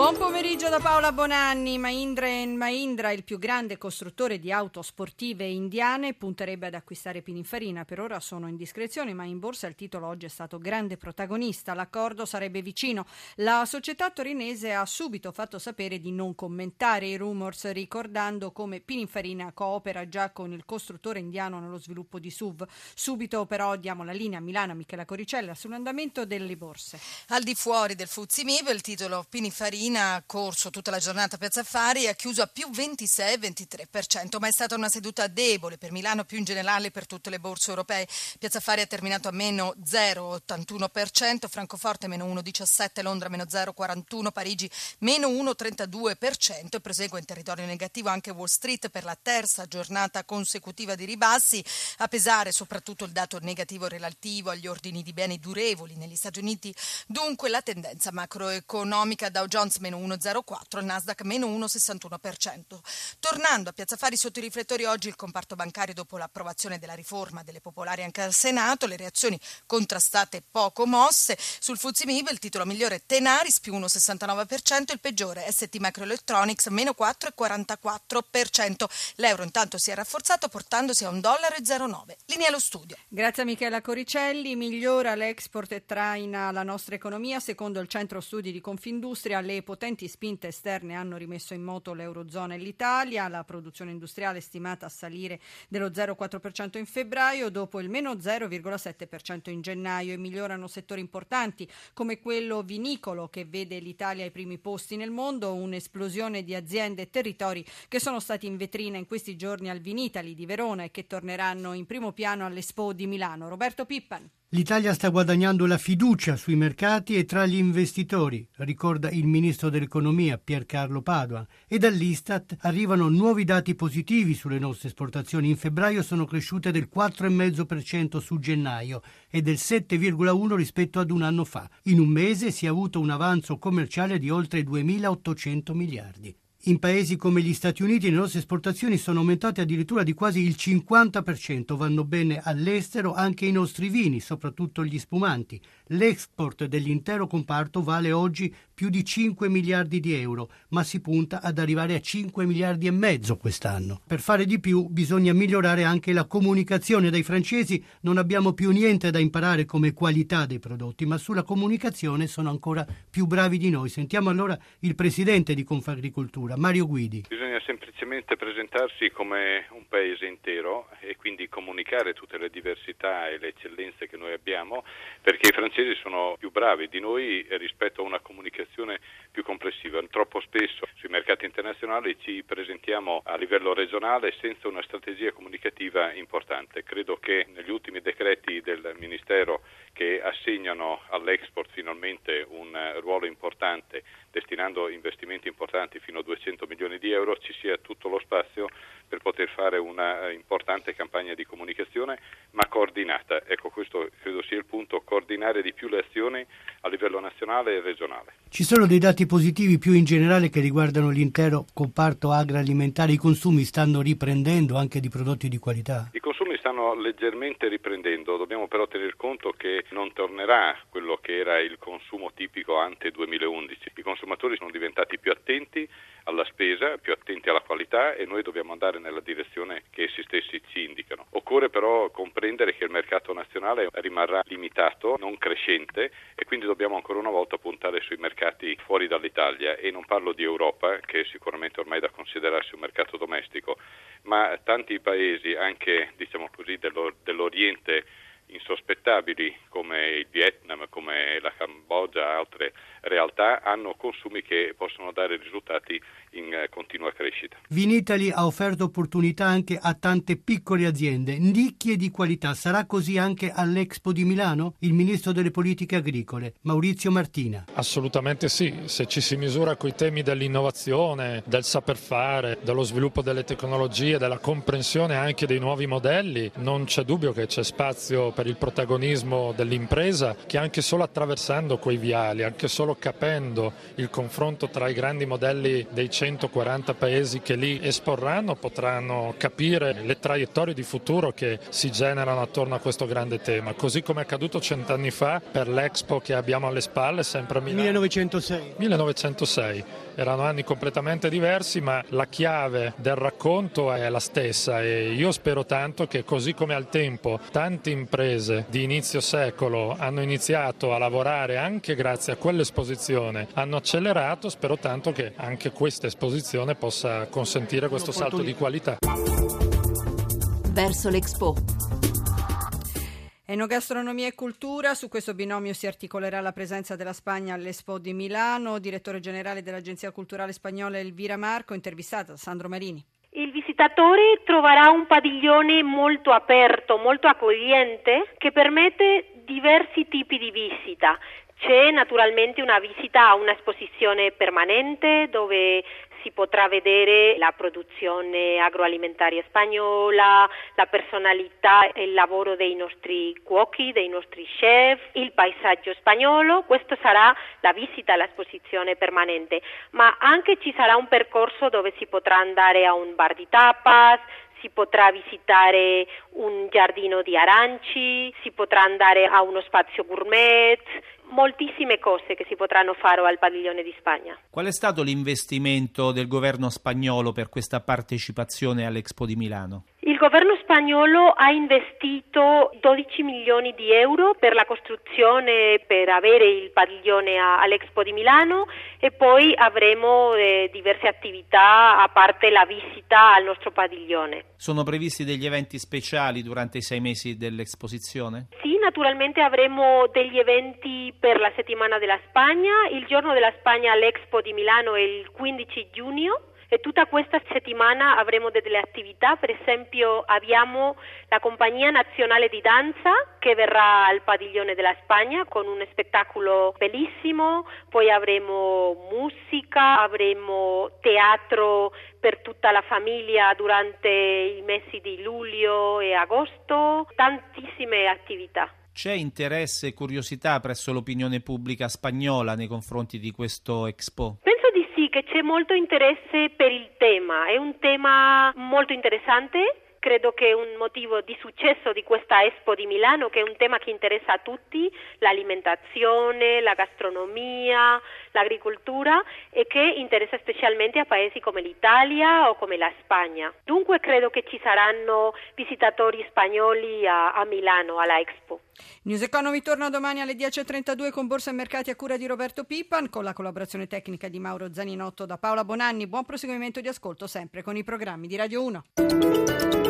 Buon pomeriggio da Paola Bonanni. Mahindra Mahindra, il più grande costruttore di auto sportive indiane, punterebbe ad acquistare Pininfarina. Per ora sono in discrezione, ma in borsa il titolo oggi è stato grande protagonista. L'accordo sarebbe vicino. La società torinese ha subito fatto sapere di non commentare i rumors, ricordando come Pininfarina coopera già con il costruttore indiano nello sviluppo di SUV. Subito però diamo la linea a Milano Michela Coricella sull'andamento delle borse. Al di fuori del Fuzzi Mib, il titolo Pininfarina ha corso tutta la giornata a Piazza Affari e ha chiuso a più 26-23%, ma è stata una seduta debole per Milano più in generale per tutte le borse europee. Piazza Affari ha terminato a meno 0,81%, Francoforte meno 1,17%, Londra meno 0,41%, Parigi meno 1,32% e prosegue in territorio negativo anche Wall Street per la terza giornata consecutiva di ribassi, a pesare soprattutto il dato negativo relativo agli ordini di beni durevoli negli Stati Uniti. Dunque la tendenza macroeconomica Dow Jones meno 1,04, Nasdaq meno 1,61%. Tornando a Piazza Fari sotto i riflettori oggi il comparto bancario dopo l'approvazione della riforma delle popolari anche al Senato, le reazioni contrastate poco mosse. Sul Fuzzi Mib il titolo migliore Tenaris più 1,69%, il peggiore ST Microelectronics meno 4,44%. L'euro intanto si è rafforzato portandosi a 1,09 dollaro. Linea allo studio. Grazie a Michela Coricelli. Migliora l'export e traina la nostra economia. Secondo il centro studi di Confindustria le potenti spinte esterne hanno rimesso in moto l'Eurozona e l'Italia, la produzione industriale è stimata a salire dello 0,4% in febbraio dopo il meno 0,7% in gennaio e migliorano settori importanti come quello vinicolo che vede l'Italia ai primi posti nel mondo, un'esplosione di aziende e territori che sono stati in vetrina in questi giorni al Vinitali di Verona e che torneranno in primo piano all'Expo di Milano. Roberto Pippan. L'Italia sta guadagnando la fiducia sui mercati e tra gli investitori, ricorda il ministro dell'economia Piercarlo Padoan, e dall'Istat arrivano nuovi dati positivi sulle nostre esportazioni. In febbraio sono cresciute del 4,5% su gennaio e del 7,1% rispetto ad un anno fa. In un mese si è avuto un avanzo commerciale di oltre 2.800 miliardi. In paesi come gli Stati Uniti le nostre esportazioni sono aumentate addirittura di quasi il 50%, vanno bene all'estero anche i nostri vini, soprattutto gli spumanti. L'export dell'intero comparto vale oggi più di 5 miliardi di euro, ma si punta ad arrivare a 5 miliardi e mezzo quest'anno. Per fare di più bisogna migliorare anche la comunicazione. Dai francesi non abbiamo più niente da imparare come qualità dei prodotti, ma sulla comunicazione sono ancora più bravi di noi. Sentiamo allora il presidente di Confagricoltura Mario Guidi. Bisogna semplicemente presentarsi come un paese intero e quindi comunicare tutte le diversità e le eccellenze che noi abbiamo, perché i francesi sono più bravi di noi rispetto a una comunicazione più complessiva. Troppo spesso sui mercati internazionali ci presentiamo a livello regionale senza una strategia comunicativa importante. Credo che negli ultimi decreti del Ministero assegnano all'export finalmente un ruolo importante destinando investimenti importanti fino a 200 milioni di euro ci sia tutto lo spazio per poter fare una importante campagna di comunicazione ma coordinata. Ecco questo credo sia il punto, coordinare di più le azioni a livello nazionale e regionale. Ci sono dei dati positivi più in generale che riguardano l'intero comparto agroalimentare, i consumi stanno riprendendo anche di prodotti di qualità? I consumi stanno leggermente riprendendo, dobbiamo però tener conto che non tornerà quello che era il consumo tipico ante 2011. I consumatori sono diventati più attenti spesa, più attenti alla qualità e noi dobbiamo andare nella direzione che essi stessi ci indicano. Occorre però comprendere che il mercato nazionale rimarrà limitato, non crescente e quindi dobbiamo ancora una volta puntare sui mercati fuori dall'Italia e non parlo di Europa che è sicuramente ormai da considerarsi un mercato domestico, ma tanti paesi anche diciamo così dell'Oriente insospettabili come il Vietnam, come la Cambogia, altre realtà hanno consumi che possono dare risultati in eh, continua crescita. Vinitali ha offerto opportunità anche a tante piccole aziende, nicchie di qualità. Sarà così anche all'Expo di Milano? Il ministro delle politiche agricole, Maurizio Martina. Assolutamente sì, se ci si misura coi temi dell'innovazione, del saper fare, dello sviluppo delle tecnologie, della comprensione anche dei nuovi modelli, non c'è dubbio che c'è spazio per il protagonismo dell'impresa che anche solo attraversando quei viali, anche solo capendo il confronto tra i grandi modelli dei 140 paesi che lì esporranno potranno capire le traiettorie di futuro che si generano attorno a questo grande tema, così come è accaduto cent'anni fa per l'Expo che abbiamo alle spalle, sempre a Milano. 1906. 1906. Erano anni completamente diversi, ma la chiave del racconto è la stessa e io spero tanto che così come al tempo tante imprese di inizio secolo hanno iniziato a lavorare anche grazie a quell'esposizione, hanno accelerato, spero tanto che anche questa esposizione possa consentire questo salto di qualità. Verso l'Expo. Enogastronomia e cultura, su questo binomio si articolerà la presenza della Spagna all'Expo di Milano. Direttore generale dell'Agenzia Culturale Spagnola Elvira Marco, intervistata da Sandro Marini. Il visitatore troverà un padiglione molto aperto, molto accogliente, che permette diversi tipi di visita. C'è naturalmente una visita a un'esposizione permanente dove si potrà vedere la produzione agroalimentare spagnola, la personalità e il lavoro dei nostri cuochi, dei nostri chef, il paesaggio spagnolo, questa sarà la visita all'esposizione permanente, ma anche ci sarà un percorso dove si potrà andare a un bar di tapas, si potrà visitare un giardino di aranci, si potrà andare a uno spazio gourmet, moltissime cose che si potranno fare al padiglione di Spagna. Qual è stato l'investimento del governo spagnolo per questa partecipazione all'Expo di Milano? Il governo spagnolo ha investito 12 milioni di euro per la costruzione, per avere il padiglione all'Expo di Milano e poi avremo eh, diverse attività a parte la visita al nostro padiglione. Sono previsti degli eventi speciali durante i sei mesi dell'esposizione? Sì, naturalmente avremo degli eventi per la settimana della Spagna. Il giorno della Spagna all'Expo di Milano è il 15 giugno e tutta questa settimana avremo delle attività, per esempio abbiamo la Compagnia Nazionale di Danza che verrà al padiglione della Spagna con un spettacolo bellissimo, poi avremo musica, avremo teatro per tutta la famiglia durante i mesi di luglio e agosto, tantissime attività. C'è interesse e curiosità presso l'opinione pubblica spagnola nei confronti di questo Expo? Sì, che c'è molto interesse per il tema, è un tema molto interessante credo che un motivo di successo di questa Expo di Milano, che è un tema che interessa a tutti, l'alimentazione, la gastronomia, l'agricoltura e che interessa specialmente a paesi come l'Italia o come la Spagna. Dunque credo che ci saranno visitatori spagnoli a, a Milano alla Expo. News Economy torna domani alle 10.32 con Borsa e Mercati a cura di Roberto Pippan con la collaborazione tecnica di Mauro Zaninotto da Paola Bonanni. Buon proseguimento di ascolto sempre con i programmi di Radio 1.